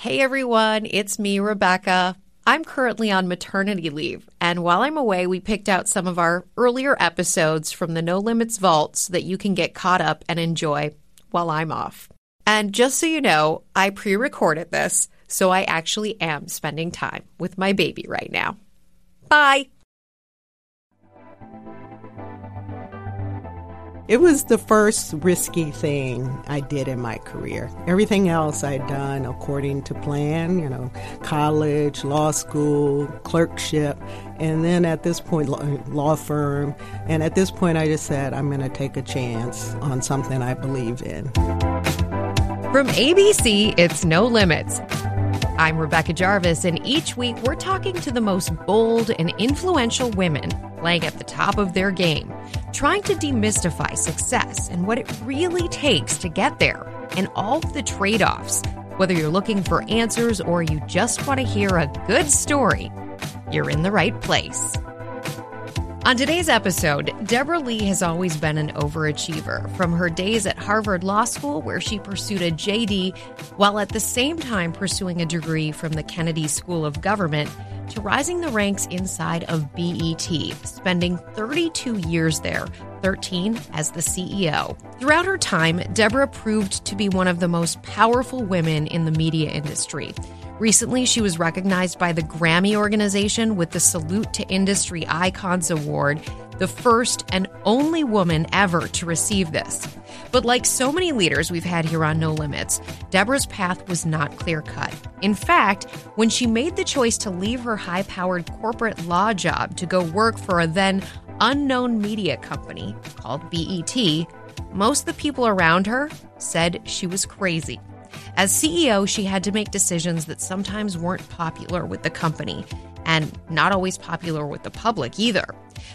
Hey everyone, it's me, Rebecca. I'm currently on maternity leave, and while I'm away, we picked out some of our earlier episodes from the No Limits Vault so that you can get caught up and enjoy while I'm off. And just so you know, I pre recorded this, so I actually am spending time with my baby right now. Bye. It was the first risky thing I did in my career. Everything else I'd done according to plan, you know, college, law school, clerkship, and then at this point, law firm. And at this point, I just said, I'm going to take a chance on something I believe in. From ABC, it's No Limits. I'm Rebecca Jarvis, and each week we're talking to the most bold and influential women playing at the top of their game, trying to demystify success and what it really takes to get there, and all the trade offs. Whether you're looking for answers or you just want to hear a good story, you're in the right place. On today's episode, Deborah Lee has always been an overachiever from her days at Harvard Law School, where she pursued a JD while at the same time pursuing a degree from the Kennedy School of Government, to rising the ranks inside of BET, spending 32 years there, 13 as the CEO. Throughout her time, Deborah proved to be one of the most powerful women in the media industry. Recently, she was recognized by the Grammy organization with the Salute to Industry Icons Award, the first and only woman ever to receive this. But like so many leaders we've had here on No Limits, Deborah's path was not clear cut. In fact, when she made the choice to leave her high powered corporate law job to go work for a then unknown media company called BET, most of the people around her said she was crazy. As CEO, she had to make decisions that sometimes weren't popular with the company and not always popular with the public either.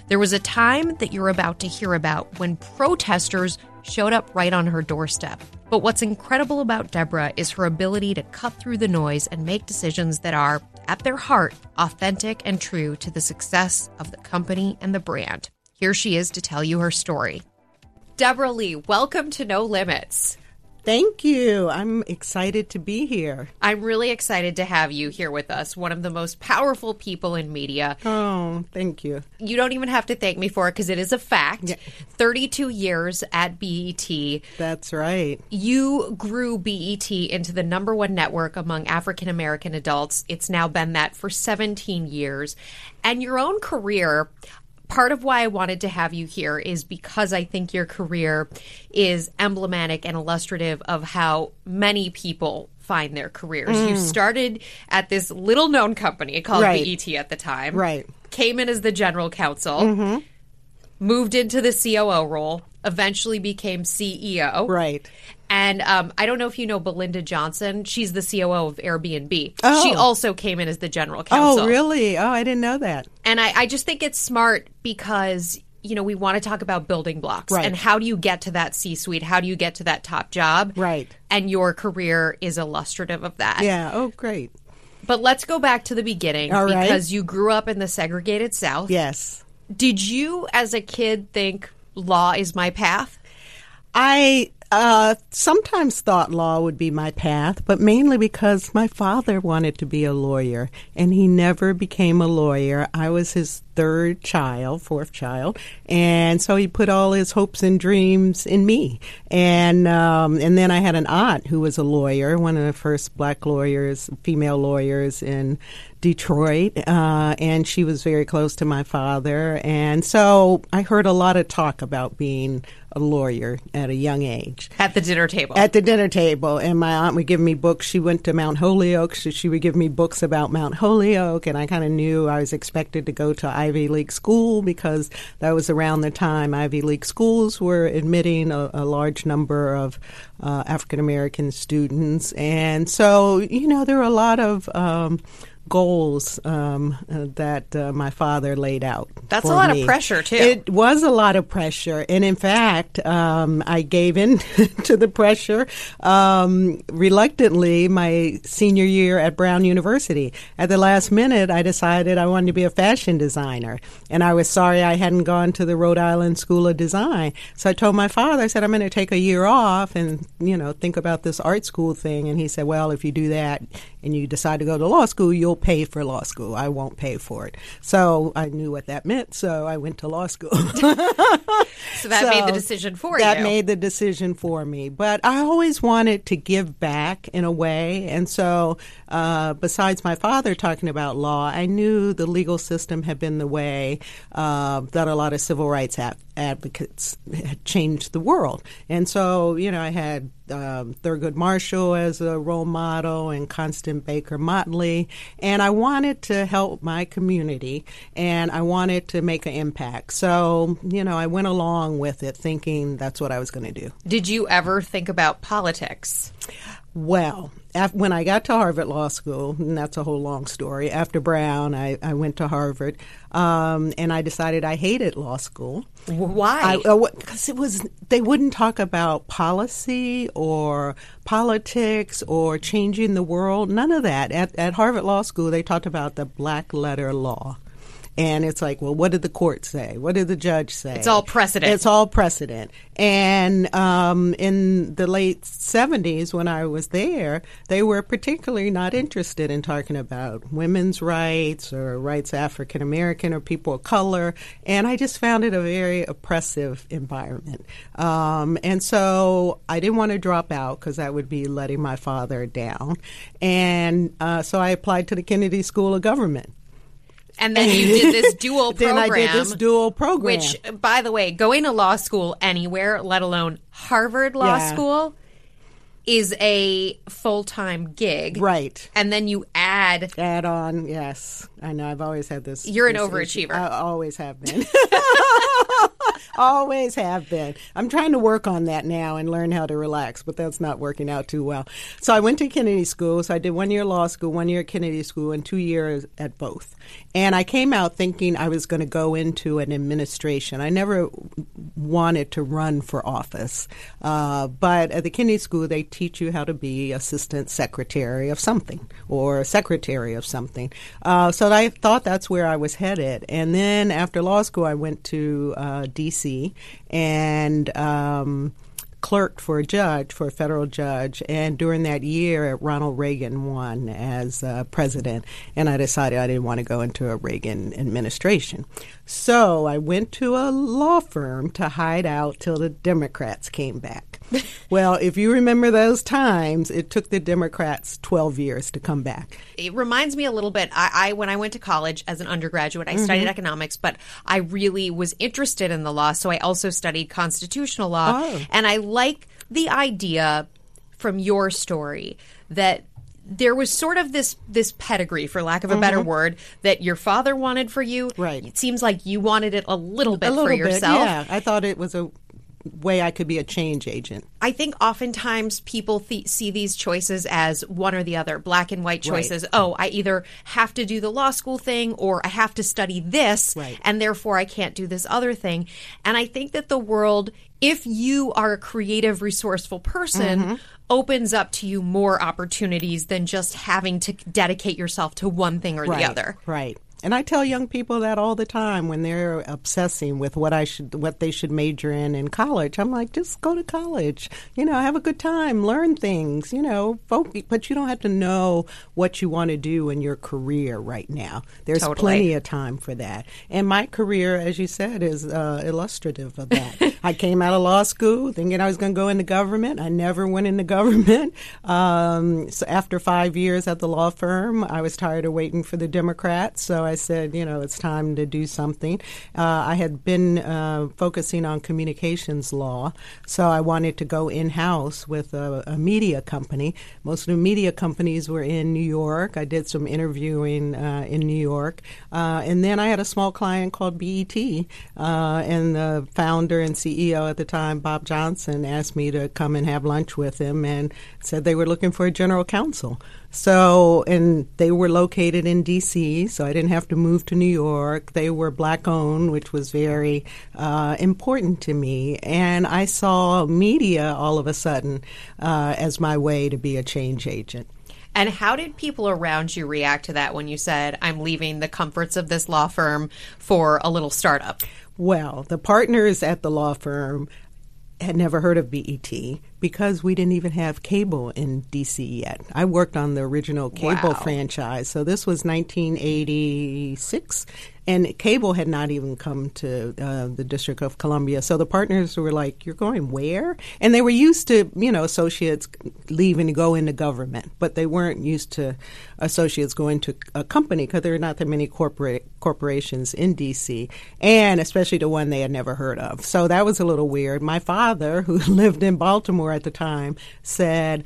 There was a time that you're about to hear about when protesters showed up right on her doorstep. But what's incredible about Deborah is her ability to cut through the noise and make decisions that are, at their heart, authentic and true to the success of the company and the brand. Here she is to tell you her story. Deborah Lee, welcome to No Limits. Thank you. I'm excited to be here. I'm really excited to have you here with us, one of the most powerful people in media. Oh, thank you. You don't even have to thank me for it because it is a fact. Yeah. 32 years at BET. That's right. You grew BET into the number one network among African American adults. It's now been that for 17 years. And your own career, part of why I wanted to have you here is because I think your career is emblematic and illustrative of how many people find their careers. Mm. You started at this little known company called right. BET at the time. Right. Came in as the general counsel. Mm-hmm. Moved into the COO role, eventually became CEO. Right. And um, I don't know if you know Belinda Johnson. She's the COO of Airbnb. Oh. She also came in as the general counsel. Oh, really? Oh, I didn't know that. And I, I just think it's smart because you know, we want to talk about building blocks right. and how do you get to that C suite? How do you get to that top job? Right. And your career is illustrative of that. Yeah. Oh, great. But let's go back to the beginning All because right. you grew up in the segregated South. Yes. Did you, as a kid, think law is my path? I uh, sometimes thought law would be my path, but mainly because my father wanted to be a lawyer, and he never became a lawyer. I was his third child, fourth child, and so he put all his hopes and dreams in me. And um, and then I had an aunt who was a lawyer, one of the first black lawyers, female lawyers in Detroit, uh, and she was very close to my father. And so I heard a lot of talk about being a lawyer at a young age. At the dinner table. At the dinner table. And my aunt would give me books. She went to Mount Holyoke, so she would give me books about Mount Holyoke, and I kind of knew I was expected to go to Ivy League school because that was around the time Ivy League schools were admitting a, a large number of uh, African American students. And so, you know, there were a lot of um, goals um, uh, that uh, my father laid out. That's a lot me. of pressure, too. It was a lot of pressure. And in fact, um, I gave in to the pressure um, reluctantly my senior year at Brown University. At the last minute, I decided I wanted to be a fashion designer. And I was sorry I hadn't gone to the Rhode Island School of Design. So I told my father, I said, I'm going to take a year off and, you know, think about this art school thing. And he said, well, if you do that and you decide to go to law school, you'll pay for law school. I won't pay for it. So I knew what that meant. So I went to law school. so that so made the decision for that you. That made the decision for me. But I always wanted to give back in a way. And so, uh, besides my father talking about law, I knew the legal system had been the way uh, that a lot of civil rights advocates had changed the world. And so, you know, I had um, Thurgood Marshall as a role model and Constance Baker Motley. And I wanted to help my community and I wanted to make an impact. So, you know, I went along with it thinking that's what I was going to do. Did you ever think about politics? Well, after, when I got to Harvard Law School, and that's a whole long story, after Brown, I, I went to Harvard, um, and I decided I hated law school. Why? Because uh, it was they wouldn't talk about policy or politics or changing the world. None of that. At, at Harvard Law School, they talked about the black letter law. And it's like, well, what did the court say? What did the judge say? It's all precedent. It's all precedent. And um, in the late 70s, when I was there, they were particularly not interested in talking about women's rights or rights African American or people of color. And I just found it a very oppressive environment. Um, and so I didn't want to drop out because that would be letting my father down. And uh, so I applied to the Kennedy School of Government. And then you did this dual program. then I did this dual program. Which, by the way, going to law school anywhere, let alone Harvard Law Yeah. School, is a full time gig. Right. And then you add. Add on, yes. I know. I've always had this. You're an this overachiever. issue. I always have been. always have been. I'm trying to work on that now and learn how to relax, but that's not working out too well. So I went to Kennedy School. So I did one year law school, one year at Kennedy School, and two years at both. And I came out thinking I was going to go into an administration. I never wanted to run for office, uh, but at the Kennedy School they teach you how to be assistant secretary of something or secretary of something. Uh, so I thought that's where I was headed. And then after law school, I went to uh, D.C. and um, clerked for a judge, for a federal judge. And during that year, Ronald Reagan won as uh, president, and I decided I didn't want to go into a Reagan administration. So I went to a law firm to hide out till the Democrats came back. well, if you remember those times, it took the Democrats 12 years to come back. It reminds me a little bit. I, I when I went to college as an undergraduate, I studied mm-hmm. economics, but I really was interested in the law, so I also studied constitutional law. Oh. And I like the idea from your story that there was sort of this this pedigree, for lack of a better mm-hmm. word, that your father wanted for you. Right. It seems like you wanted it a little bit a little for bit, yourself. yeah. I thought it was a way I could be a change agent. I think oftentimes people th- see these choices as one or the other, black and white choices. Oh, I either have to do the law school thing or I have to study this, Right. and therefore I can't do this other thing. And I think that the world, if you are a creative, resourceful person, Mm-hmm. opens up to you more opportunities than just having to dedicate yourself to one thing or right, the other. Right. And I tell young people that all the time when they're obsessing with what I should, what they should major in in college. I'm like, just go to college. You know, have a good time, learn things. You know, but you don't have to know what you want to do in your career right now. There's Totally. plenty of time for that. And my career, as you said, is uh, illustrative of that. I came out of law school thinking I was going to go into government. I never went into government. Um, so after five years at the law firm, I was tired of waiting for the Democrats. So I said, you know, it's time to do something. Uh, I had been uh, focusing on communications law, so I wanted to go in house with a, a, media company. Most of the media companies were in New York. I did some interviewing uh, in New York. Uh, and then I had a small client called BET, uh, and the founder and CEO at the time, Bob Johnson, asked me to come and have lunch with him and said they were looking for a general counsel. So, and they were located in D.C., so I didn't have to move to New York. They were black owned, which was very uh, important to me. And I saw media all of a sudden uh, as my way to be a change agent. And how did people around you react to that when you said, I'm leaving the comforts of this law firm for a little startup? Well, the partners at the law firm had never heard of BET because we didn't even have cable in DC yet. I worked on the original cable wow. franchise. So this was 1986 and cable had not even come to uh, the District of Columbia. So the partners were like, "You're going where?" And they were used to, you know, associates leaving to go into government, but they weren't used to associates going to a company because there are not that many corporate corporations in D.C. and especially the one they had never heard of. So that was a little weird. My father, who lived in Baltimore at the time, said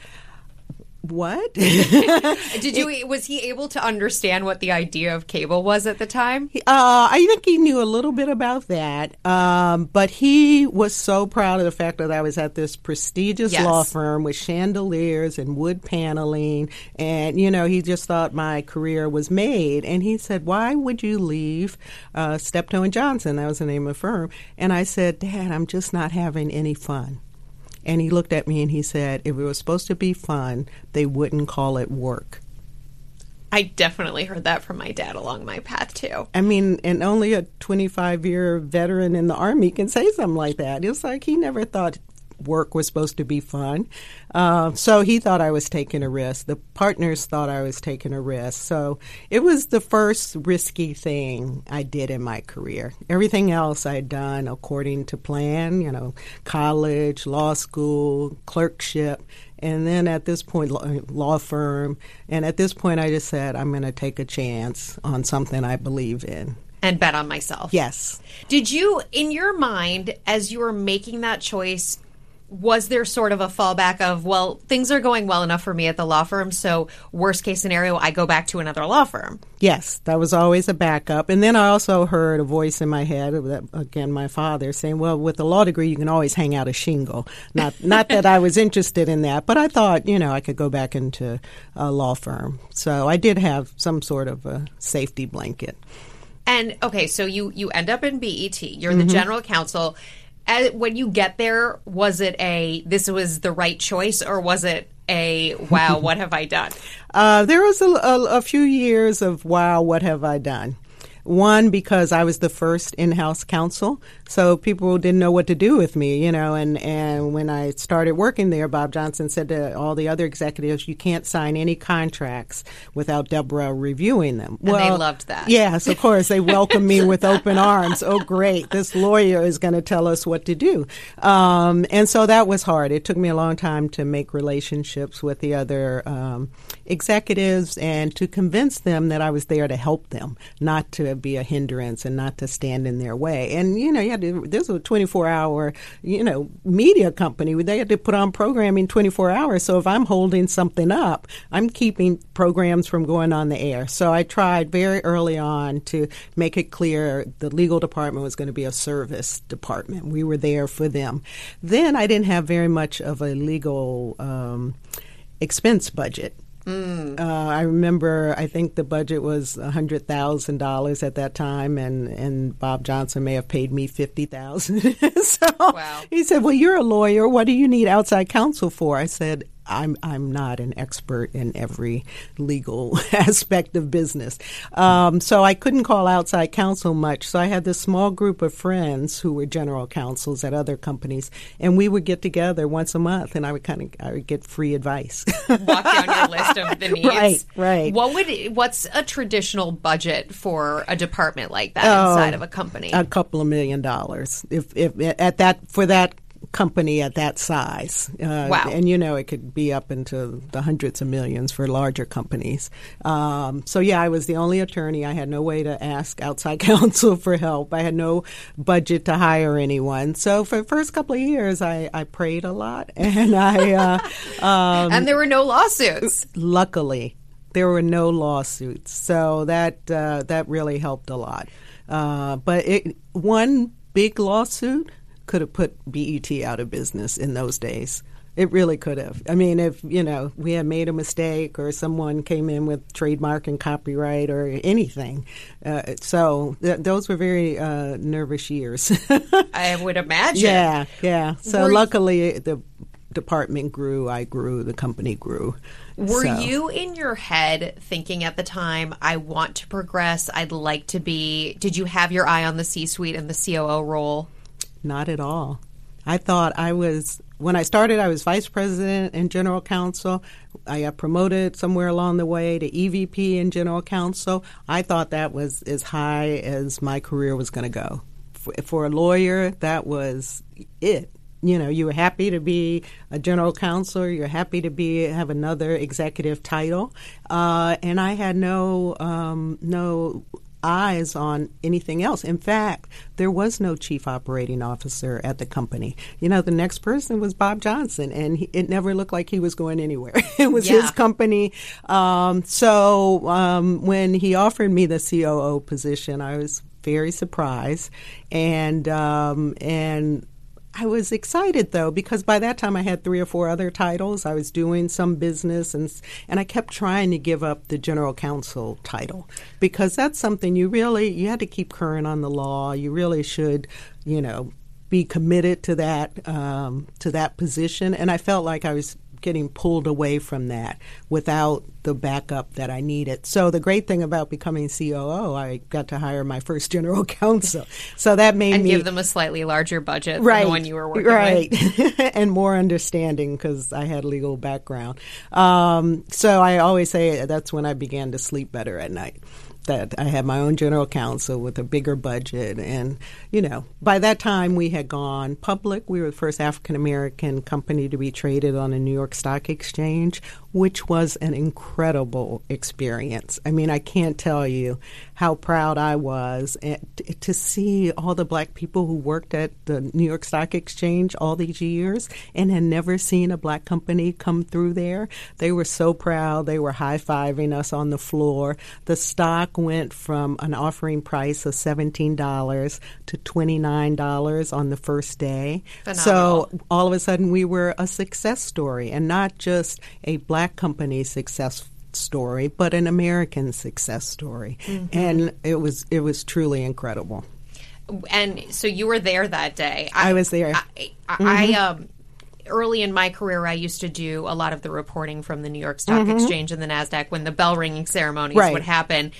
what? Did you was he able to understand what the idea of cable was at the time? Uh, i think he knew a little bit about that um, but he was so proud of the fact that i was at this prestigious yes. law firm with chandeliers and wood paneling and you know he just thought my career was made. And he said why would you leave uh, steptoe and johnson? That was the name of the firm. And i said dad i'm just not having any fun and he looked at me and he said, if it was supposed to be fun, they wouldn't call it work. I definitely heard that from my dad along my path too. I mean, and only a 25 year veteran in the Army can say something like that. It's like he never thought work was supposed to be fun. Uh, so he thought I was taking a risk. The partners thought I was taking a risk. So it was the first risky thing I did in my career. Everything else I'd done according to plan, you know, college, law school, clerkship. And then at this point, law firm. And at this point, I just said, I'm going to take a chance on something I believe in and bet on myself. Yes. Did you, in your mind, as you were making that choice, was there sort of a fallback of well things are going well enough for me at the law firm so worst case scenario i go back to another law firm? Yes that was always a backup. And then i also heard a voice in my head that again my father saying well with a law degree you can always hang out a shingle. Not not that i was interested in that but i thought you know i could go back into a law firm. So i did have some sort of a safety blanket. And okay so you you end up in BET you're mm-hmm. the general counsel as, when you get there, was it a this was the right choice, or was it a wow, what have I done? Uh, there was a, a, a few years of wow, what have I done? One, because I was the first in house counsel, so people didn't know what to do with me, you know. And, and when I started working there, Bob Johnson said to all the other executives, You can't sign any contracts without Deborah reviewing them. And well, they loved that. Yes, of course. They welcomed me with open arms. Oh, great. This lawyer is going to tell us what to do. Um, and so that was hard. It took me a long time to make relationships with the other um, executives and to convince them that I was there to help them, not to be a hindrance and not to stand in their way. And you know, you had to, this was a 24 hour, you know, media company. They had to put on programming 24 hours. So if I'm holding something up, I'm keeping programs from going on the air. So I tried very early on to make it clear the legal department was going to be a service department. We were there for them. Then I didn't have very much of a legal um, expense budget. Mm. Uh, I remember, I think the budget was hundred thousand dollars at that time, and, and Bob Johnson may have paid me fifty thousand. so wow. he said, "Well, you're a lawyer. What do you need outside counsel for?" I said, I'm I'm not an expert in every legal aspect of business, um, so I couldn't call outside counsel much. So I had this small group of friends who were general counsels at other companies, and we would get together once a month, and I would kind of I would get free advice. Walk down your list of the needs. Right, right. What would what's a traditional budget for a department like that oh, inside of a company? A couple of million dollars. If if at that for that company at that size. Uh, wow. And you know, it could be up into the hundreds of millions for larger companies. Um, so, yeah, I was the only attorney. I had no way to ask outside counsel for help. I had no budget to hire anyone. So, for the first couple of years, I, I prayed a lot. And I. Uh, um, and there were no lawsuits. Luckily. There were no lawsuits, so that uh, that really helped a lot. Uh, but it, one big lawsuit could have put BET out of business in those days. It really could have. I mean, if you know we had made a mistake or someone came in with trademark and copyright or anything, uh, so th- those were very uh, nervous years. I would imagine. Yeah, yeah. So were luckily the department grew, I grew, the company grew. Were so. you in your head thinking at the time, I want to progress, I'd like to be? Did you have your eye on the C suite and the COO role? Not at all. I thought I was when I started. I was vice president and general counsel. I got promoted somewhere along the way to EVP and general counsel. I thought that was as high as my career was going to go. For, for a lawyer, that was it you know you were happy to be a general counsel you're happy to be have another executive title uh, and i had no um, no eyes on anything else. In fact, there was no chief operating officer at the company. You know, the next person was Bob Johnson, and he, it never looked like he was going anywhere. it was yeah. his company. Um, so um, when he offered me the COO position, I was very surprised, and um, and I was excited though because by that time I had three or four other titles. I was doing some business and and I kept trying to give up the general counsel title because that's something you really you had to keep current on the law. You really should, you know, be committed to that um, to that position. And I felt like I was getting pulled away from that without the backup that I needed. So the great thing about becoming COO, I got to hire my first general counsel. So that made and me give them a slightly larger budget right, than the one you were working right. and more understanding because I had legal background. Um, so I always say that's when I began to sleep better at night that I had my own general counsel with a bigger budget. And, you know, by that time we had gone public. We were the first African American company to be traded on a New York Stock Exchange which was an incredible experience. I mean, I can't tell you how proud I was eh, to see all the black people who worked at the New York Stock Exchange all these years and had never seen a black company come through there. They were so proud. They were high fiving us on the floor. The stock went from an offering price of $17 to $29 on the first day. Phenomenal. So all of a sudden, we were a success story and not just a black black company success story, but an American success story, mm-hmm. and it was it was truly incredible. And so you were there that day. I, I was there. I, I, mm-hmm. I um, early in my career, I used to do a lot of the reporting from the New York Stock mm-hmm. Exchange and the Nasdaq when the bell ringing ceremonies right. would happen,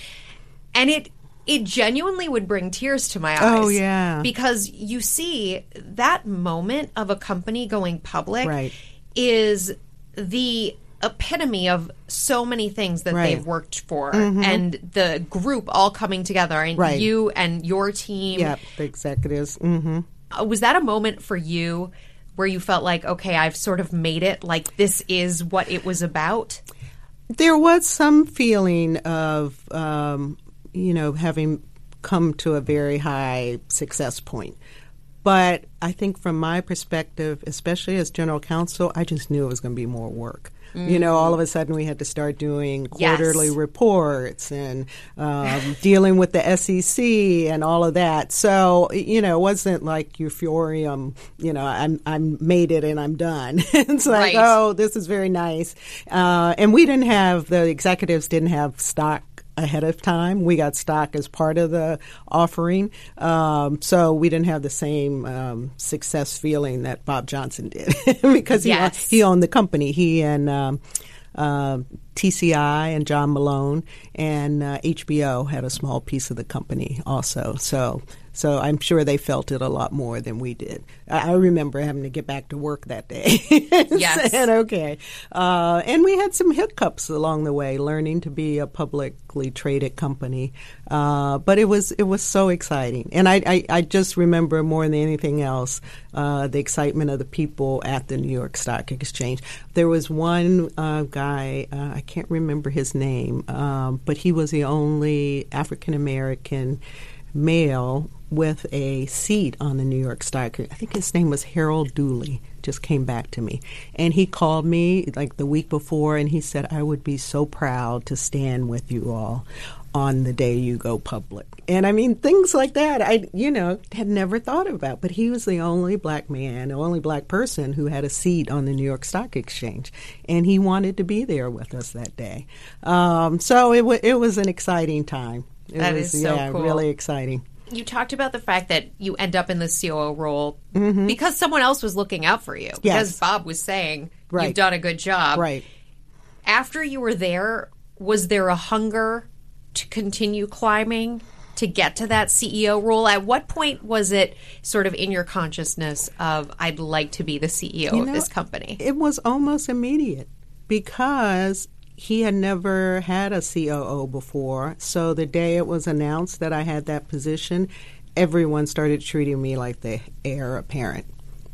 and it it genuinely would bring tears to my eyes. Oh yeah, because you see that moment of a company going public right. is the epitome of so many things that right. they've worked for mm-hmm. and the group all coming together and right. you and your team yeah the executives mm-hmm. uh, was that a moment for you where you felt like okay i've sort of made it like this is what it was about there was some feeling of um, you know having come to a very high success point but I think from my perspective, especially as general counsel, I just knew it was going to be more work. Mm. You know, all of a sudden we had to start doing quarterly yes. reports and um, dealing with the SEC and all of that. So, you know, it wasn't like euphorium, you know, I'm, I'm made it and I'm done. it's like, right. oh, this is very nice. Uh, and we didn't have, the executives didn't have stock ahead of time. We got stock as part of the offering, um, so we didn't have the same um, success feeling that Bob Johnson did because he Yes. he owned the company. He and um, uh, TCI and John Malone and uh, HBO had a small piece of the company also. So. So I'm sure they felt it a lot more than we did. I I remember having to get back to work that day. Yes. and okay. Uh, and we had some hiccups along the way, learning to be a publicly traded company. Uh, but it was it was so exciting, and I, I, I just remember more than anything else uh, the excitement of the people at the New York Stock Exchange. There was one uh, guy uh, I can't remember his name, um, but he was the only African American male with a seat on the New York Stock. I think his name was Harold Doley. Just came back to me, and he called me like the week before, and he said, "I would be so proud to stand with you all." On the day you go public, and I mean things like that. I, you know, had never thought about. But he was the only black man, the only black person who had a seat on the New York Stock Exchange, and he wanted to be there with us that day. Um, so it, w- it was an exciting time. It That was, is so yeah, cool. really exciting. You talked about the fact that you end up in the COO role mm-hmm. because someone else was looking out for you. Because Yes. Bob was saying, you've done a good job. Right. After you were there, was there a hunger to continue climbing to get to that CEO role? At what point was it sort of in your consciousness of, I'd like to be the CEO You of this company? It was almost immediate because he had never had a COO before. So the day it was announced that I had that position, everyone started treating me like the heir apparent.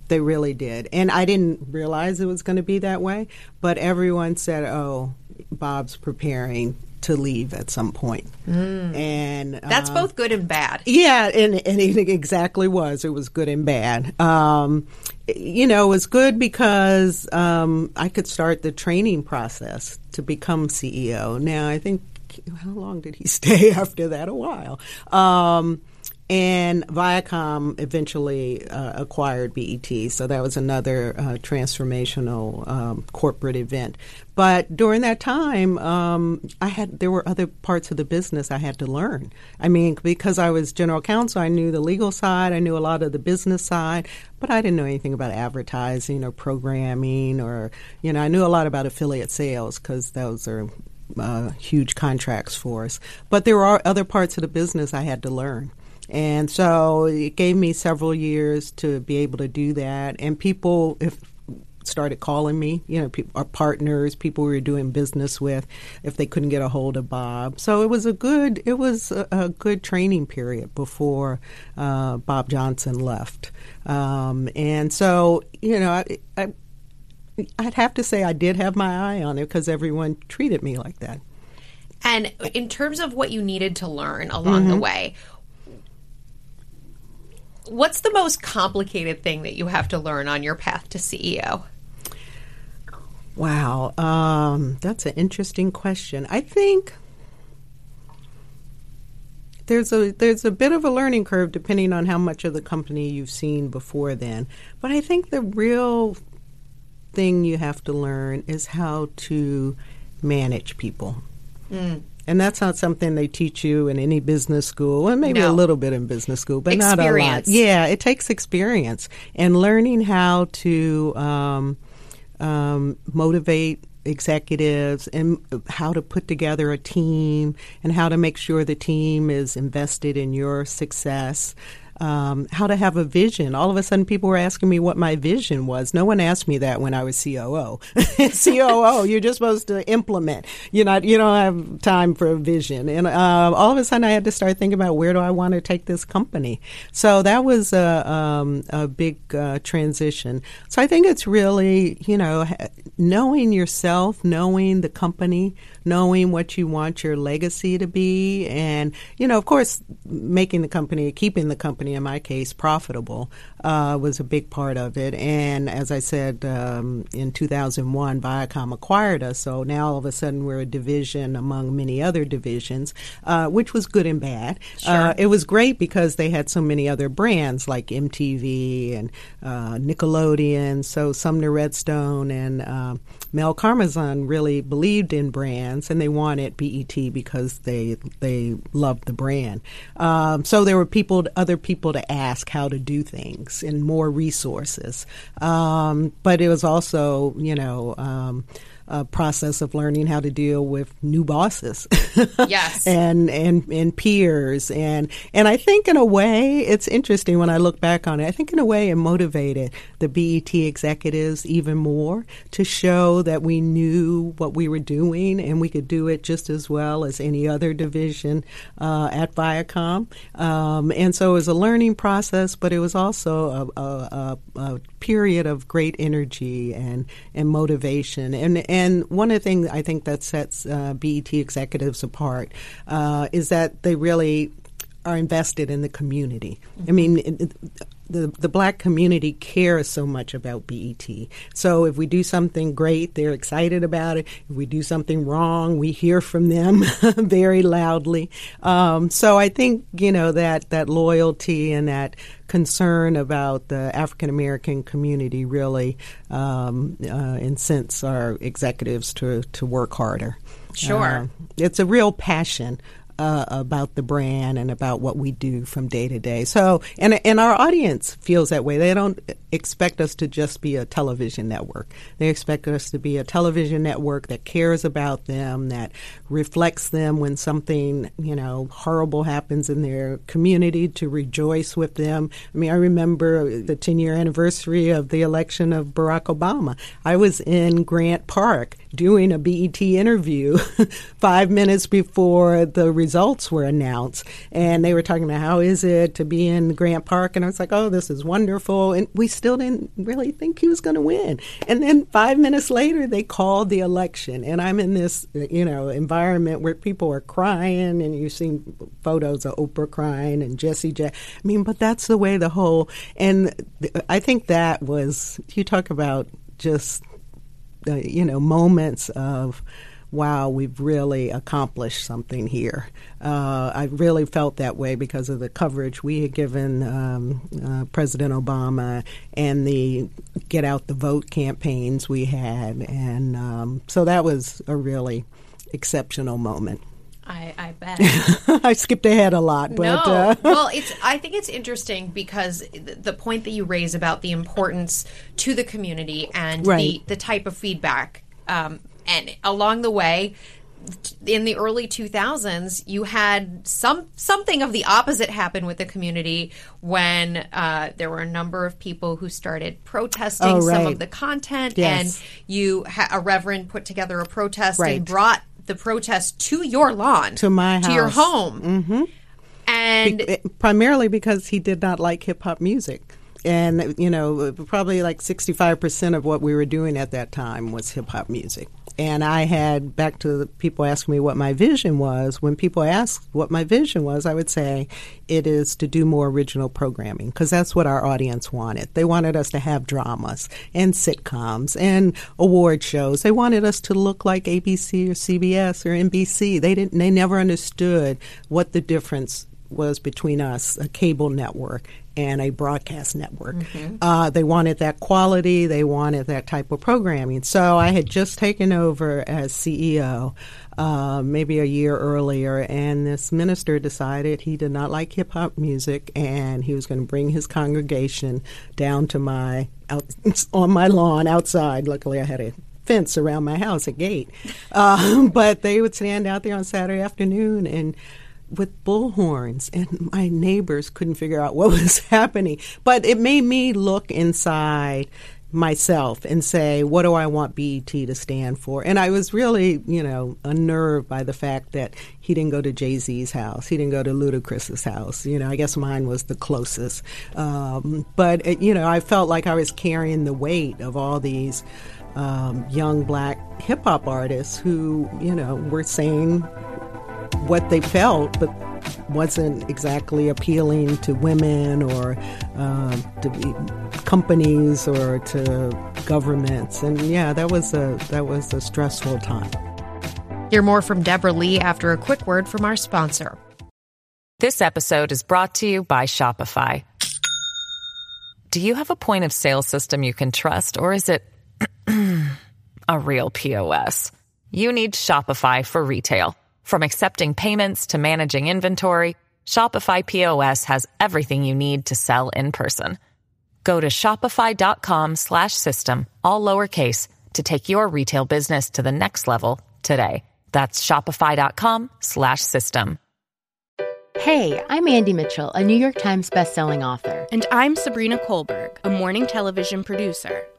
They really did. And I didn't realize it was going to be that way, but everyone said, oh, Bob's preparing to leave at some point. And That's uh, both good and bad. yeah, and, and it exactly was. It was good and bad. Um, you know, it was good because um, I could start the training process to become CEO. Now, I think, how long did he stay after that? A while. Um, and Viacom eventually uh, acquired BET, so that was another uh, transformational um, corporate event. But during that time, um, I had there were other parts of the business I had to learn. I mean, because I was general counsel, I knew the legal side, I knew a lot of the business side, but I didn't know anything about advertising or programming, or you know, I knew a lot about affiliate sales because those are uh, huge contracts for us. But there are other parts of the business I had to learn. And so it gave me several years to be able to do that. And people if started calling me, you know, people, our partners, people we were doing business with, if they couldn't get a hold of Bob. So it was a good, it was a, a good training period before uh, Bob Johnson left. Um, and so, you know, I, I, I'd have to say I did have my eye on it because everyone treated me like that. And in terms of what you needed to learn along Mm-hmm. the way, what's the most complicated thing that you have to learn on your path to CEO? Wow, um, that's an interesting question. I think there's a there's a bit of a learning curve depending on how much of the company you've seen before then. But I think the real thing you have to learn is how to manage people. And that's not something they teach you in any business school. Well, maybe No. a little bit in business school, but not a lot. Experience. Yeah, it takes experience and learning how to um, um, motivate executives and how to put together a team and how to make sure the team is invested in your success. Um, how to have a vision. All of a sudden, people were asking me what my vision was. No one asked me that when I was COO. COO, you're just supposed to implement. You're not. You don't have time for a vision. And uh, all of a sudden, I had to start thinking about where do I want to take this company. So that was a, um, a big uh, transition. So I think it's really, you know, knowing yourself, knowing the company, knowing what you want your legacy to be, and you know, of course, making the company, keeping the company company, in my case, profitable, uh, was a big part of it. And as I said, um, in 2001, Viacom acquired us. So now all of a sudden we're a division among many other divisions, uh, which was good and bad. Sure. Uh, it was great because they had so many other brands like MTV and uh, Nickelodeon. So Sumner Redstone and uh, Mel Karmazin really believed in brands, and they wanted BET because they they loved the brand. Um, so there were people, other people to ask how to do things, and more resources. Um, but it was also, you know. Um, a process of learning how to deal with new bosses. Yes. and, and and peers and and I think in a way it's interesting when I look back on it. I think in a way it motivated the BET executives even more to show that we knew what we were doing and we could do it just as well as any other division uh, at Viacom. Um, and so it was a learning process, but it was also a, a, a, a period of great energy and and motivation. And and one of the things I think that sets uh, BET executives apart uh, is that they really are invested in the community. I mean. The, the black community cares so much about BET. So if we do something great, they're excited about it. If we do something wrong, we hear from them very loudly. Um, so I think you know that that loyalty and that concern about the African American community really um, uh, incents our executives to to work harder. Sure. Uh, it's a real passion uh, about the brand and about what we do from day to day. So, and and our audience feels that way. They don't expect us to just be a television network. They expect us to be a television network that cares about them, that reflects them when something you know horrible happens in their community, to rejoice with them. I mean, I remember the 10 year anniversary of the election of Barack Obama. I was in Grant Park doing a BET interview five minutes before the results were announced. And they were talking about how is it to be in Grant Park. And I was like, oh, this is wonderful. And we still didn't really think he was going to win. And then five minutes later, they called the election. And I'm in this, you know, environment where people are crying and you've seen photos of Oprah crying and Jesse J. I mean, but that's the way the whole, and I think that was, you talk about just uh, you know moments of wow we've really accomplished something here uh, i really felt that way because of the coverage we had given um, uh, president obama and the get out the vote campaigns we had and um, so that was a really exceptional moment I, I bet. I skipped ahead a lot, but no. uh, well, it's. I think it's interesting because the point that you raise about the importance to the community and Right. the the type of feedback, um, and along the way. In the early 2000s, you had some something of the opposite happen with the community when uh, there were a number of people who started protesting Oh, some of the content, Yes. and you ha- a reverend put together a protest Right. and brought the protest to your lawn, To my to your home, mm-hmm. and Be- primarily because he did not like hip hop music. And, you know, probably like 65% of what we were doing at that time was hip hop music. And I had, back to people asking me what my vision was, when people asked what my vision was, I would say it is to do more original programming because that's what our audience wanted. They wanted us to have dramas and sitcoms and award shows. They wanted us to look like ABC or CBS or NBC. They didn't, they never understood what the difference was between us, a cable network, and a broadcast network. Uh, they wanted that quality, they wanted that type of programming. So I had just taken over as CEO uh, maybe a year earlier, and this minister decided he did not like hip hop music and he was going to bring his congregation down to my out, on my lawn outside. Luckily, I had a fence around my house, a gate. Uh, but they would stand out there on Saturday afternoon and with bullhorns, and my neighbors couldn't figure out what was happening. But it made me look inside myself and say, what do I want BET to stand for? And I was really, you know, unnerved by the fact that he didn't go to Jay Z's house, he didn't go to Ludacris's house. You know, I guess mine was the closest. Um, but it, you know, I felt like I was carrying the weight of all these. Um, young black hip hop artists who, you know, were saying what they felt, but wasn't exactly appealing to women or uh, to companies or to governments. And yeah, that was a that was a stressful time. Hear more from Deborah Lee after a quick word from our sponsor. This episode is brought to you by Shopify. Do you have a point of sale system you can trust, or is it a real POS? You need Shopify for retail. From accepting payments to managing inventory, Shopify POS has everything you need to sell in person. Go to shopify.com slash system, all lowercase, to take your retail business to the next level today. That's shopify.com slash system. Hey, I'm Andie Mitchell, a New York Times bestselling author. And I'm Sabrina Kohlberg, a morning television producer.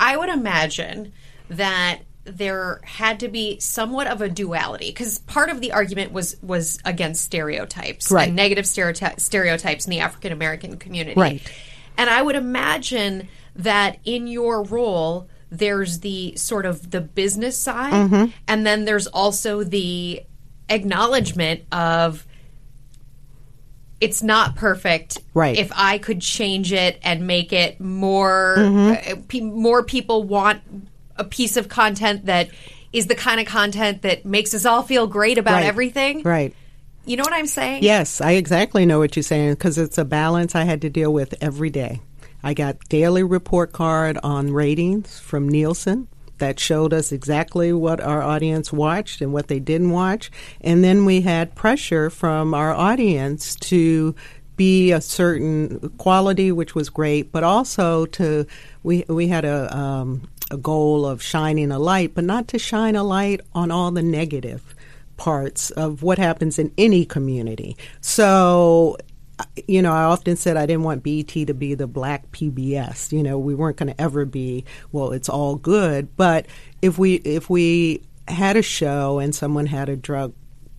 I would imagine that there had to be somewhat of a duality because part of the argument was was against stereotypes Right. and negative stereoty- stereotypes in the African American community. Right. And I would imagine that in your role there's the sort of the business side Mm-hmm. and then there's also the acknowledgement of it's not perfect. Right. If I could change it and make it more, uh, pe- more people want a piece of content that is the kind of content that makes us all feel great about Right. everything. Right. You know what I'm saying? Yes, I exactly know what you're saying because it's a balance I had to deal with every day. I got daily report card on ratings from Nielsen that showed us exactly what our audience watched and what they didn't watch, and then we had pressure from our audience to be a certain quality, which was great, but also to we we had a um, a goal of shining a light, but not to shine a light on all the negative parts of what happens in any community. So, you know, I often said I didn't want BET to be the black PBS. You know, we weren't going to ever be, well, it's all good. But if we if we had a show and someone had a drug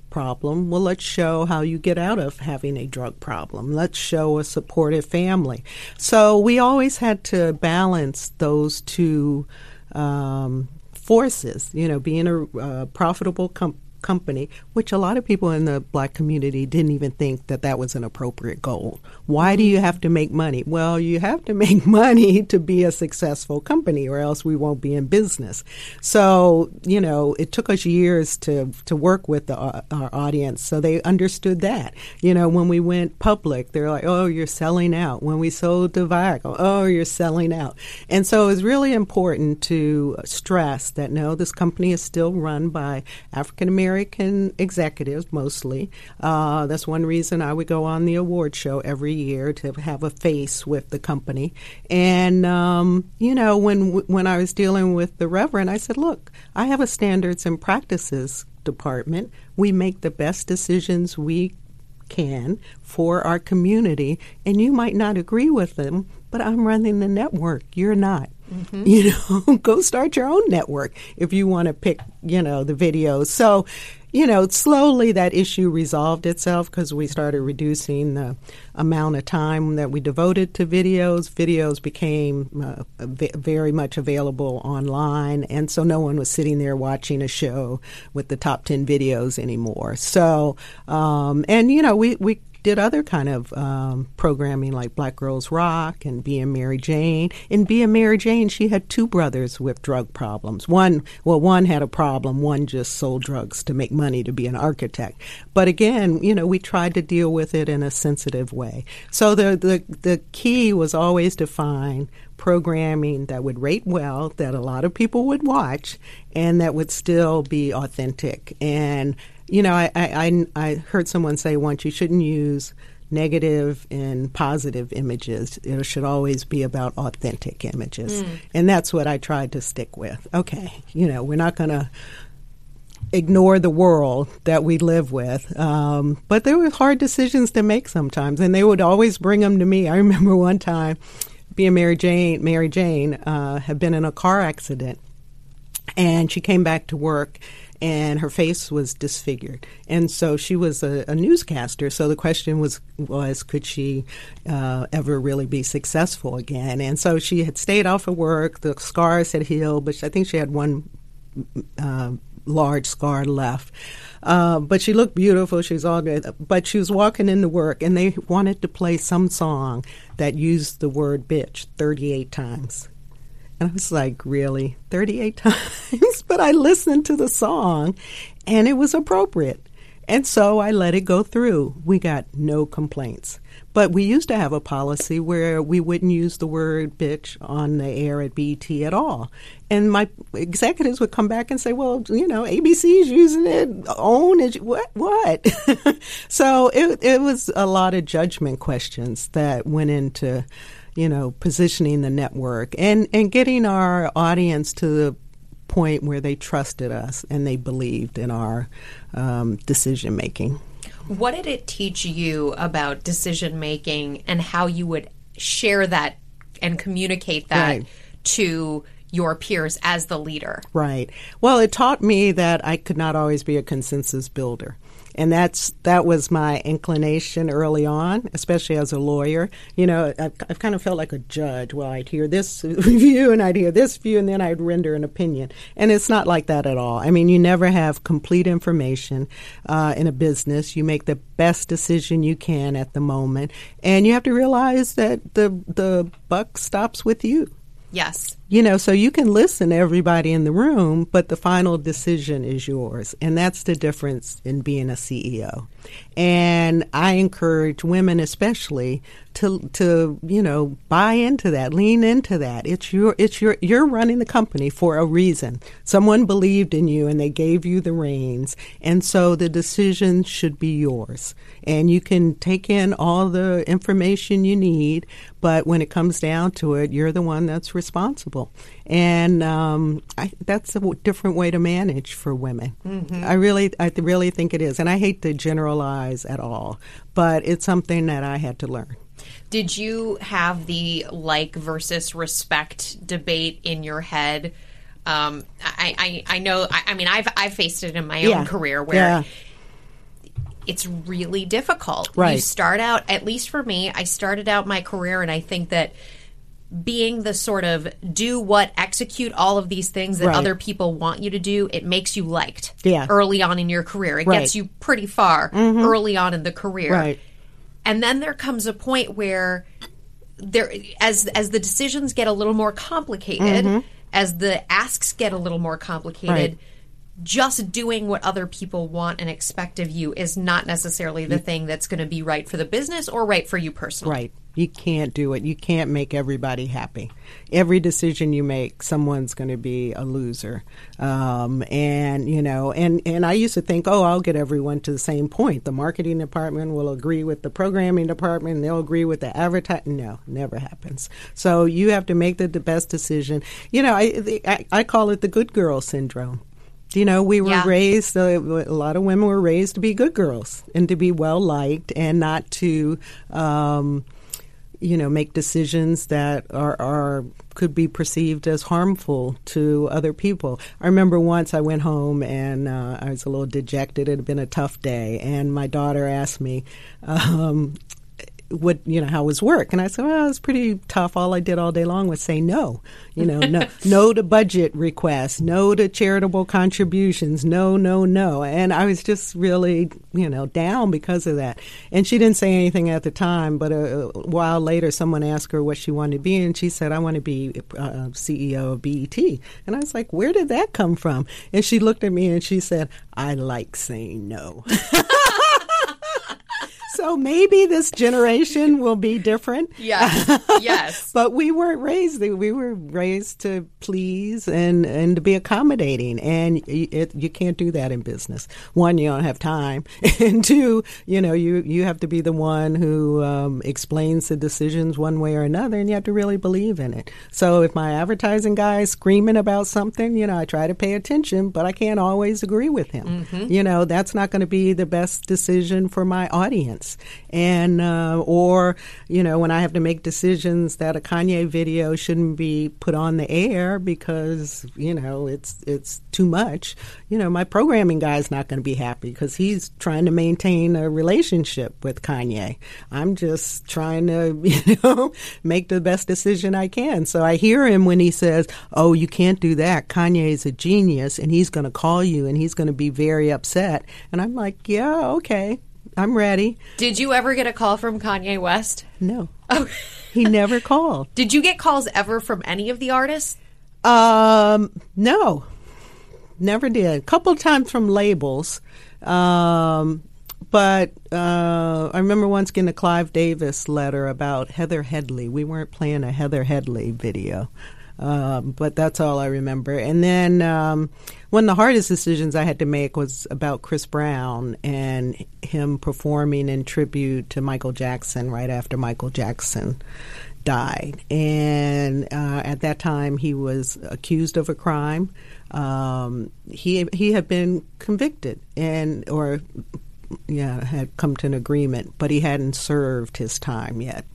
problem, well, let's show how you get out of having a drug problem. Let's show a supportive family. So we always had to balance those two um, forces, you know, being a uh, profitable com- company, which a lot of people in the black community didn't even think that that was an appropriate goal. Why do you have to make money? Well, you have to make money to be a successful company, or else we won't be in business. So, you know, it took us years to to work with the, uh, our audience, so they understood that. You know, when we went public, they're like, "Oh, you're selling out." When we sold to Viacom, "Oh, you're selling out." And so it's really important to stress that no, this company is still run by African American executives mostly. Uh, that's one reason I would go on the award show every year to have a face with the company. And um, you know, when when I was dealing with the Reverend, I said, "Look, I have a standards and practices department. We make the best decisions we can for our community, and you might not agree with them, but I'm running the network. You're not. You know, go start your own network if you want to pick, you know, the videos. So, you know, slowly that issue resolved itself because we started reducing the amount of time that we devoted to videos. Videos became uh, very much available online, and so no one was sitting there watching a show with the top 10 videos anymore. So, um, and, you know, we, we did other kind of um, programming like Black Girls Rock and Being Mary Jane. In Being Mary Jane, she had two brothers with drug problems. One, well, one had a problem. One just sold drugs to make money to be an architect. But again, you know, we tried to deal with it in a sensitive way. So the the the key was always to find programming that would rate well, that a lot of people would watch, and that would still be authentic. And you know, I, I, I heard someone say once you shouldn't use negative and positive images. It should always be about authentic images. And that's what I tried to stick with. Okay, you know, we're not going to ignore the world that we live with. Um, but there were hard decisions to make sometimes, and they would always bring them to me. I remember one time being Mary Jane, Mary Jane uh, had been in a car accident, and she came back to work. And her face was disfigured, and so she was a, a newscaster. So the question was, was could she uh, ever really be successful again? And so she had stayed off of work. The scars had healed, but I think she had one uh, large scar left. Uh, but she looked beautiful. She was all good. But she was walking into work, and they wanted to play some song that used the word bitch 38 times. And I was like, really? 38 times? but I listened to the song, and it was appropriate. And so I let it go through. We got no complaints. But we used to have a policy where we wouldn't use the word bitch on the air at BET at all. And my executives would come back and say, well, you know, ABC's using it, OWN is, what, what? so it, it was a lot of judgment questions that went into, you know, positioning the network and, and getting our audience to the point where they trusted us and they believed in our um, decision making. What did it teach you about decision making and how you would share that and communicate that Right. to your peers as the leader? Right. Well, it taught me that I could not always be a consensus builder. And that's that was my inclination early on, especially as a lawyer. You know, I've, I've kind of felt like a judge. Well, I'd hear this view and I'd hear this view, and then I'd render an opinion. And it's not like that at all. I mean, you never have complete information uh, in a business. You make the best decision you can at the moment, and you have to realize that the the buck stops with you. Yes. You know, so you can listen to everybody in the room, but the final decision is yours. And that's the difference in being a CEO. And I encourage women especially to to, you know, buy into that, lean into that. It's your it's your you're running the company for a reason. Someone believed in you and they gave you the reins. And so the decision should be yours. And you can take in all the information you need, but when it comes down to it, you're the one that's responsible. And um, I, that's a w- different way to manage for women. I really, I th- really think it is. And I hate to generalize at all, but it's something that I had to learn. Did you have the like versus respect debate in your head? Um, I, I, I know. I, I mean, I've I've faced it in my Yeah. own career where Yeah. it's really difficult. Right. You start out, at least for me, I started out my career, and I think that being the sort of do what, execute all of these things that Right. other people want you to do, it makes you liked. Yeah. Early on in your career, it Right. gets you pretty far early on in the career. Right. And then there comes a point where there as as the decisions get a little more complicated, as the asks get a little more complicated, Mm-hmm. Just doing what other people want and expect of you is not necessarily the thing that's going to be right for the business or right for you personally. Right. You can't do it. You can't make everybody happy. Every decision you make, someone's going to be a loser. Um, and you know, and and I used to think, oh, I'll get everyone to the same point. The marketing department will agree with the programming department, and they'll agree with the advertising. No, never happens. So you have to make the, the best decision. You know, I, I I call it the good girl syndrome. You know, we were Yeah. raised, uh, a lot of women were raised to be good girls and to be well liked and not to, um, you know, make decisions that are, are could be perceived as harmful to other people. I remember once I went home and uh, I was a little dejected. It had been a tough day, and my daughter asked me, um, what you know how was work. And i said well it was pretty tough. All i did all day long was say no you know no no to budget requests no to charitable contributions no no no. And i was just really you know down because of that. And she didn't say anything at the time but a, a while later someone asked her what she wanted to be and she said i want to be uh, ceo of bet and i was like where did that come from? And she looked at me and she said i like saying no so maybe this generation will be different. Yes. Yes. but we weren't raised. We were raised to please and and to be accommodating, and it, you can't do that in business. One, you don't have time, and two, you know, you you have to be the one who um, explains the decisions one way or another, and you have to really believe in it. So if my advertising guy is screaming about something, you know, I try to pay attention, but I can't always agree with him. Mm-hmm. You know, that's not going to be the best decision for my audience, and uh, or you know, when I have to make decisions that a Kanye video shouldn't be put on the air because you know it's it's too much. You know, my programming guy is not going to be happy because he's trying to maintain a relationship with Kanye. I'm just trying to you know make the best decision I can. So I hear him when he says, "Oh, you can't do that. Kanye is a genius, and he's going to call you, and he's going to be very upset." And I'm like, "Yeah, okay." I'm ready. Did you ever get a call from Kanye West? No. Oh. he never called. Did you get calls ever from any of the artists? Um, no. Never did. A couple times from labels. Um, but uh, I remember once getting a Clive Davis letter about Heather Headley. We weren't playing a Heather Headley video. Um, but that's all I remember. And then um, one of the hardest decisions I had to make was about Chris Brown and him performing in tribute to Michael Jackson right after Michael Jackson died. And uh, at that time, he was accused of a crime. Um, he he had been convicted and or yeah had come to an agreement, but he hadn't served his time yet.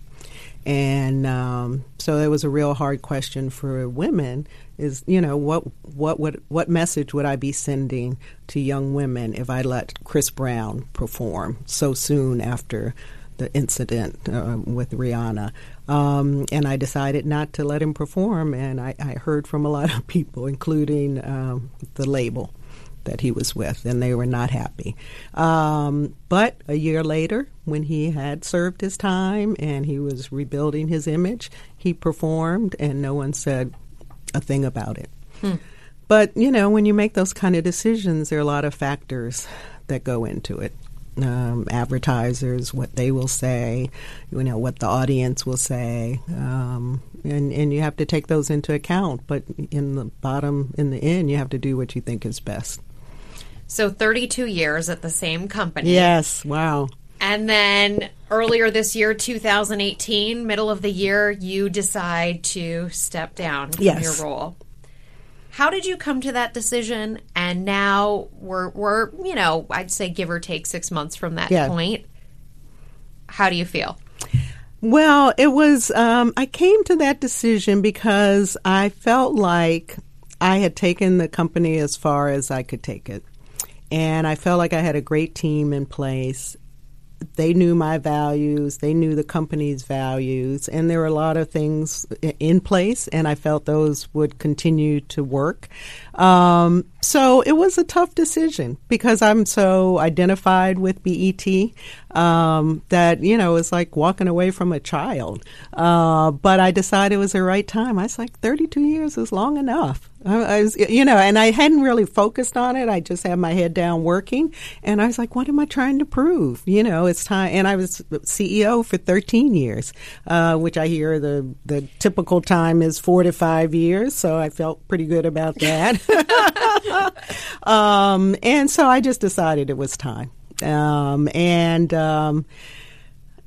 And um, so it was a real hard question for women is you know what what what what message would I be sending to young women if I let Chris Brown perform so soon after the incident uh, with Rihanna? Um, and I decided not to let him perform and I, I heard from a lot of people including um, the label that he was with, and they were not happy. Um, but a year later, when he had served his time and he was rebuilding his image, he performed, and no one said a thing about it. Hmm. But, you know, when you make those kind of decisions, there are a lot of factors that go into it. Um, advertisers, what they will say, you know, what the audience will say, um, and and you have to take those into account. But in the bottom, in the end, you have to do what you think is best. So 32 years at the same company. Yes, wow. And then earlier this year, 2018, middle of the year, you decide to step down from yes. your role. How did you come to that decision? And now we're, we're, you know, I'd say give or take six months from that yeah. point. How do you feel? Well, it was, um, I came to that decision because I felt like I had taken the company as far as I could take it. And I felt like I had a great team in place. They knew my values, they knew the company's values, and there were a lot of things in place, and I felt those would continue to work. Um, so it was a tough decision because I'm so identified with BET um, that, you know, it's like walking away from a child. Uh, but I decided it was the right time. I was like, 32 years is long enough. I was, you know, and I hadn't really focused on it. I just had my head down working, and I was like, "What am I trying to prove?" You know, it's time. And I was CEO for 13 years, uh, which I hear the the typical time is four to five years. So I felt pretty good about that. um, and so I just decided it was time. Um, and um,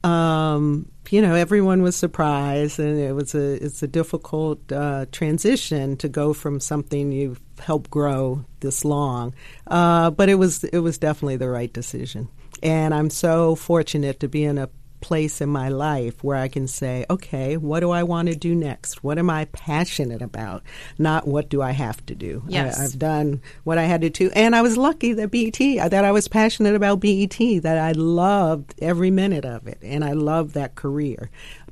um you know, everyone was surprised, and it was a it's a difficult uh, transition to go from something you've helped grow this long. Uh, but it was it was definitely the right decision, and I'm so fortunate to be in a place in my life where I can say, okay, what do I want to do next? What am I passionate about? Not what do I have to do. Yes. I, have done what I had to do. And I was lucky that BET, that I was passionate about BET, that I loved every minute of it. And I loved that career.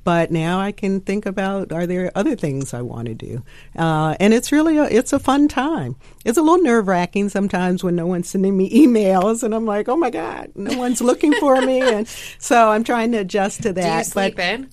But now I can think about are there other things I want to do, uh, and it's really a, it's a fun time. It's a little nerve wracking sometimes when no one's sending me emails, and I'm like, oh my god, no one's looking for me, and so I'm trying to adjust to that. Do you sleep but in?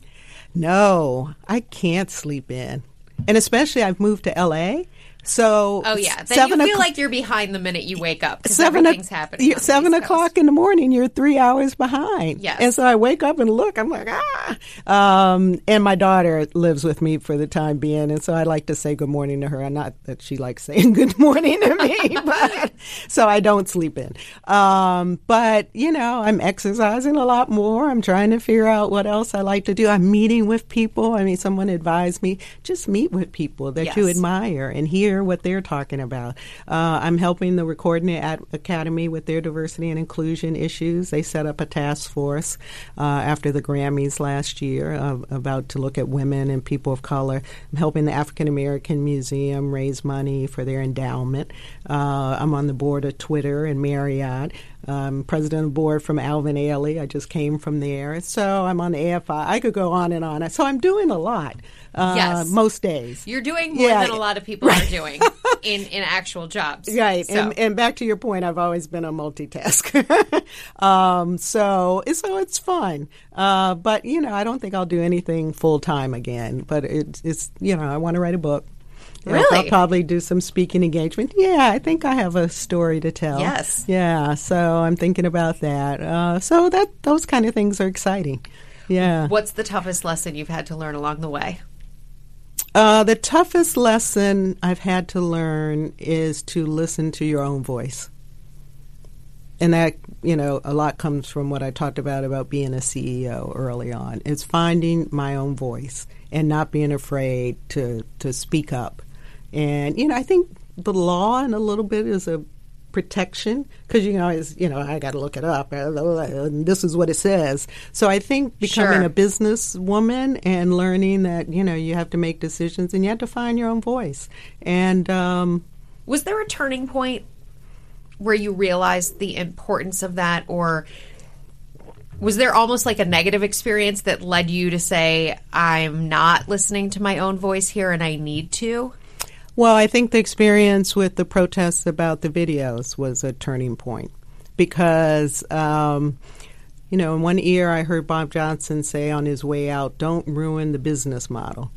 No, I can't sleep in, and especially I've moved to LA. So Oh yeah, then seven you feel o'clock- like you're behind the minute you wake up. Seven everything's happening. you- on the seven o'clock in the morning, you're three hours behind. Yes. And so I wake up and look, I'm like, ah. Um, and my daughter lives with me for the time being. And so I like to say good morning to her. Not that she likes saying good morning to me, but so I don't sleep in. Um, but, you know, I'm exercising a lot more. I'm trying to figure out what else I like to do. I'm meeting with people. I mean, someone advised me just meet with people that you admire and hear what they're talking about. Uh, I'm helping the Recording Academy with their diversity and inclusion issues. They set up a task force uh, after the Grammys last year uh, about to look at women and people of color. I'm helping the African American Museum raise money for their endowment. Uh, I'm on the board of Twitter and Marriott. I'm president of board from Alvin Ailey. I just came from there. So I'm on the AFI. I could go on and on. So I'm doing a lot uh, Yes. most days. You're doing more Yeah. than a lot of people are doing in in actual jobs. Right, So- and and back to your point, I've always been a multitasker. um, so so it's fun, uh, but you know, I don't think I'll do anything full time again. But it's it's you know, I want to write a book. And I'll Really? probably do some speaking engagement. Yeah, I think I have a story to tell. Yes. Yeah, so I'm thinking about that. Uh, so that those kind of things are exciting. Yeah. What's the toughest lesson you've had to learn along the way? Uh, the toughest lesson I've had to learn is to listen to your own voice. And that, you know, a lot comes from what I talked about about being a CEO early on. It's finding my own voice and not being afraid to, to speak up. And, you know, I think the law in a little bit is a protection because, you know, it's, you know, I got to look it up. And this is what it says. So I think becoming Sure. a businesswoman and learning that, you know, you have to make decisions and you have to find your own voice. And, um, Was there a turning point where you realized the importance of that, or was there almost like a negative experience that led you to say, "I'm not listening to my own voice here, and I need to"? Well, I think the experience with the protests about the videos was a turning point because, um, you know, in one ear I heard Bob Johnson say on his way out, don't ruin the business model.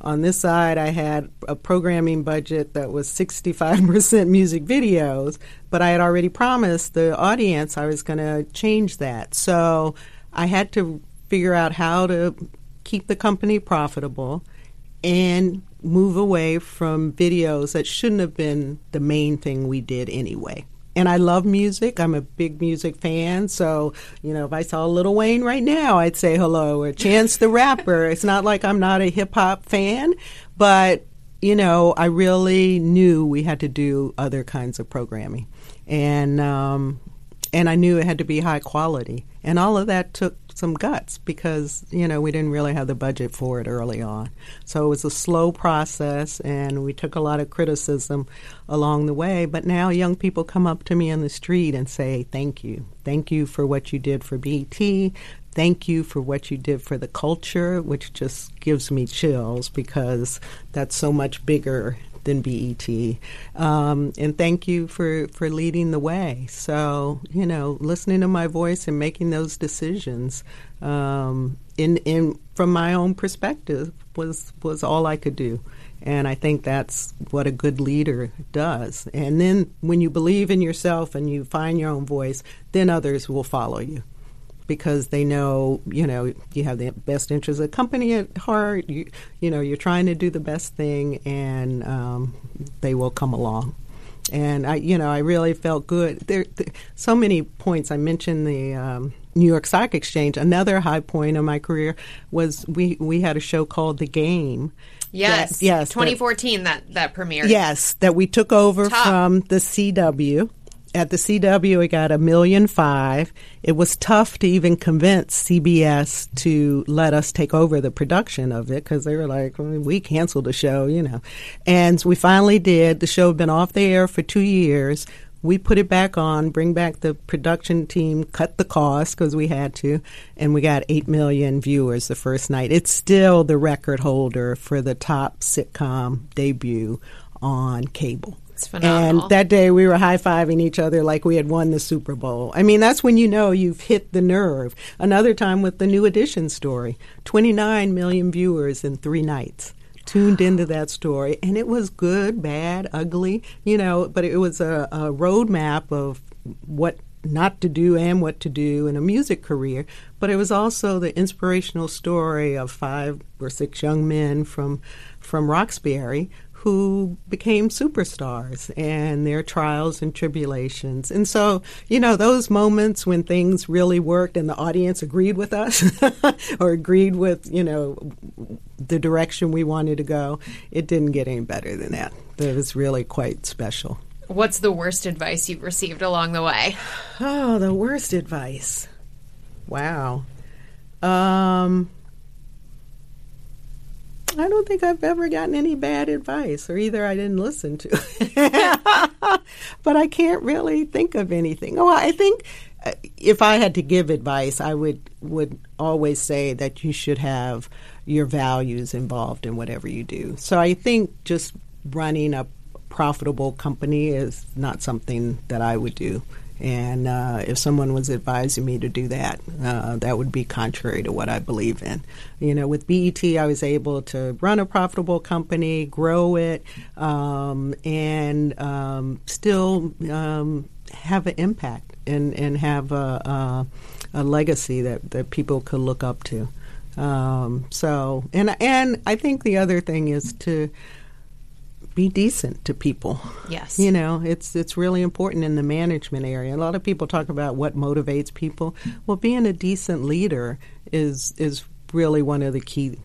On this side, I had a programming budget that was 65% music videos, but I had already promised the audience I was going to change that. So I had to figure out how to keep the company profitable and move away from videos that shouldn't have been the main thing we did anyway. And I love music. I'm a big music fan. So, you know, if I saw Lil Wayne right now, I'd say hello. Or Chance the Rapper. It's not like I'm not a hip hop fan, but, you know, I really knew we had to do other kinds of programming. And, um, and I knew it had to be high quality. And all of that took some guts because, you know, we didn't really have the budget for it early on. So it was a slow process and we took a lot of criticism along the way. But now young people come up to me on the street and say, Thank you. Thank you for what you did for BET. Thank you for what you did for the culture, which just gives me chills because that's so much bigger than BET. Um, and thank you for, for leading the way. So, you know, listening to my voice and making those decisions um, in, in, from my own perspective was, was all I could do. And I think that's what a good leader does. And then when you believe in yourself and you find your own voice, then others will follow you because they know you know you have the best interest of the company at heart. You you know you're trying to do the best thing, and um, they will come along. And I you know I really felt good. There, there so many points. I mentioned the. Um, New York Stock Exchange. Another high point of my career was we we had a show called The Game. Yes, that- yes, that- 2014 that that premiered. Yes, that we took over Top. from the CW. At the CW, it got a million five. It was tough to even convince CBS to let us take over the production of it because they were like, "Well, "We canceled the show," you know. And we finally did. The show had been off the air for two years. We put it back on, bring back the production team, cut the cost because we had to, and we got 8 million viewers the first night. It's still the record holder for the top sitcom debut on cable. It's phenomenal. And that day we were high fiving each other like we had won the Super Bowl. I mean, that's when you know you've hit the nerve. Another time with the New Edition story 29 million viewers in three nights. tuned into that story, and it was good, bad, ugly, you know. But it was a, a roadmap of what not to do and what to do in a music career. But it was also the inspirational story of five or six young men from from Roxbury who became superstars and their trials and tribulations. And so, you know, those moments when things really worked and the audience agreed with us or agreed with, you know, the direction we wanted to go, it didn't get any better than that. It was really quite special. What's the worst advice you've received along the way? Oh, the worst advice. Wow. Um, I don't think I've ever gotten any bad advice, or either I didn't listen to. but I can't really think of anything. Oh, I think uh, if I had to give advice, I would would always say that you should have your values involved in whatever you do. So I think just running a profitable company is not something that I would do. And uh, if someone was advising me to do that, uh, that would be contrary to what I believe in. You know, with BET, I was able to run a profitable company, grow it, um, and um, still um, have an impact and, and have a, a, a, legacy that, that people could look up to. Um, so, and and I think the other thing is to be decent to people. Yes. You know, it's it's really important in the management area. A lot of people talk about what motivates people. Well, being a decent leader is is really one of the key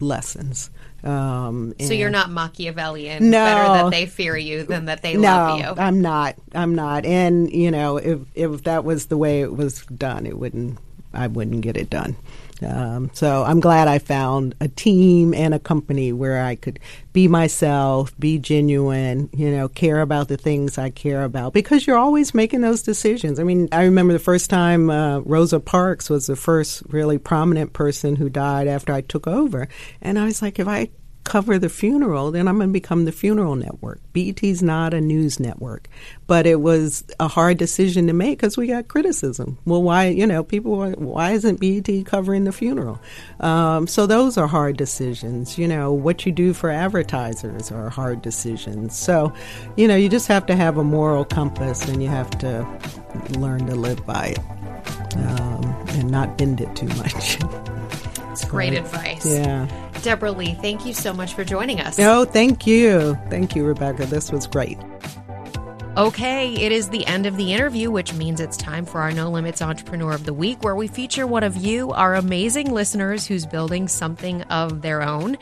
lessons. Um, so you're not Machiavellian. No, better that they fear you than that they no, love you. I'm not. I'm not. And you know, if if that was the way it was done, it wouldn't. I wouldn't get it done. Um, so I'm glad I found a team and a company where I could be myself, be genuine, you know, care about the things I care about because you're always making those decisions. I mean, I remember the first time uh, Rosa Parks was the first really prominent person who died after I took over. And I was like, if I cover the funeral, then I'm going to become the funeral network. BET's not a news network, but it was a hard decision to make because we got criticism. Well, why, you know, people, were, why isn't BET covering the funeral? Um, so those are hard decisions. You know, what you do for advertisers are hard decisions. So, you know, you just have to have a moral compass and you have to learn to live by it um, and not bend it too much. It's great advice. Yeah. Debra Lee, thank you so much for joining us. No, thank you. Thank you, Rebecca. This was great. Okay, it is the end of the interview, which means it's time for our No Limits Entrepreneur of the Week, where we feature one of you, our amazing listeners who's building something of their own.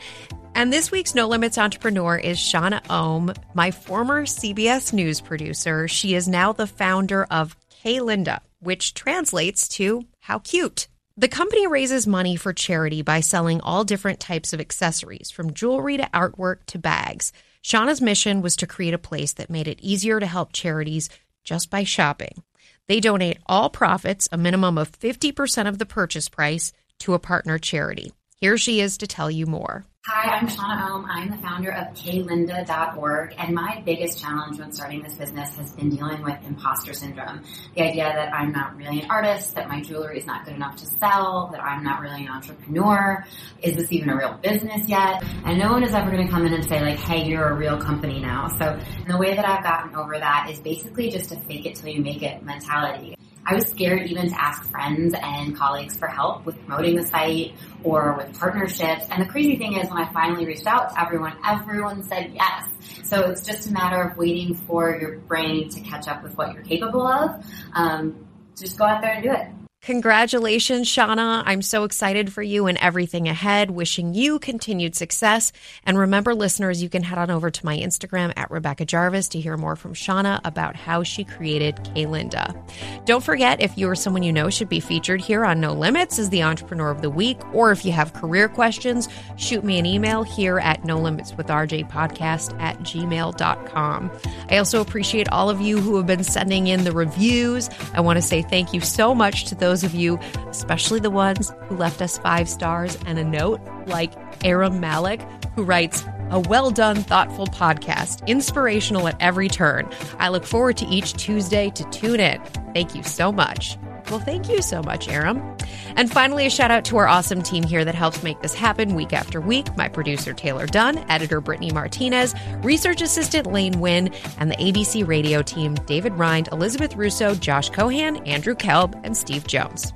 And this week's No Limits Entrepreneur is Shauna Ohm, my former CBS News producer. She is now the founder of K Linda, which translates to how cute. The company raises money for charity by selling all different types of accessories, from jewelry to artwork to bags. Shauna's mission was to create a place that made it easier to help charities just by shopping. They donate all profits, a minimum of 50% of the purchase price, to a partner charity. Here she is to tell you more. Hi, I'm Shauna Ohm. I'm the founder of klinda.org, and my biggest challenge when starting this business has been dealing with imposter syndrome. The idea that I'm not really an artist, that my jewelry is not good enough to sell, that I'm not really an entrepreneur. Is this even a real business yet? And no one is ever going to come in and say like, hey, you're a real company now. So the way that I've gotten over that is basically just a fake it till you make it mentality. I was scared even to ask friends and colleagues for help with promoting the site or with partnerships. And the crazy thing is when I finally reached out to everyone, everyone said yes. So it's just a matter of waiting for your brain to catch up with what you're capable of. Um, just go out there and do it. Congratulations, Shauna. I'm so excited for you and everything ahead. Wishing you continued success. And remember, listeners, you can head on over to my Instagram at Rebecca Jarvis to hear more from Shauna about how she created K-Linda. Don't forget, if you or someone you know should be featured here on No Limits as the Entrepreneur of the Week, or if you have career questions, shoot me an email here at No Limits with RJ podcast at gmail.com. I also appreciate all of you who have been sending in the reviews. I want to say thank you so much to those those of you, especially the ones who left us five stars and a note, like Aram Malik, who writes, a well done, thoughtful podcast, inspirational at every turn. I look forward to each Tuesday to tune in. Thank you so much. Well, thank you so much, Aram. And finally, a shout out to our awesome team here that helps make this happen week after week. My producer, Taylor Dunn, editor, Brittany Martinez, research assistant, Lane Wynn, and the ABC radio team, David Rind, Elizabeth Russo, Josh Cohan, Andrew Kelb, and Steve Jones.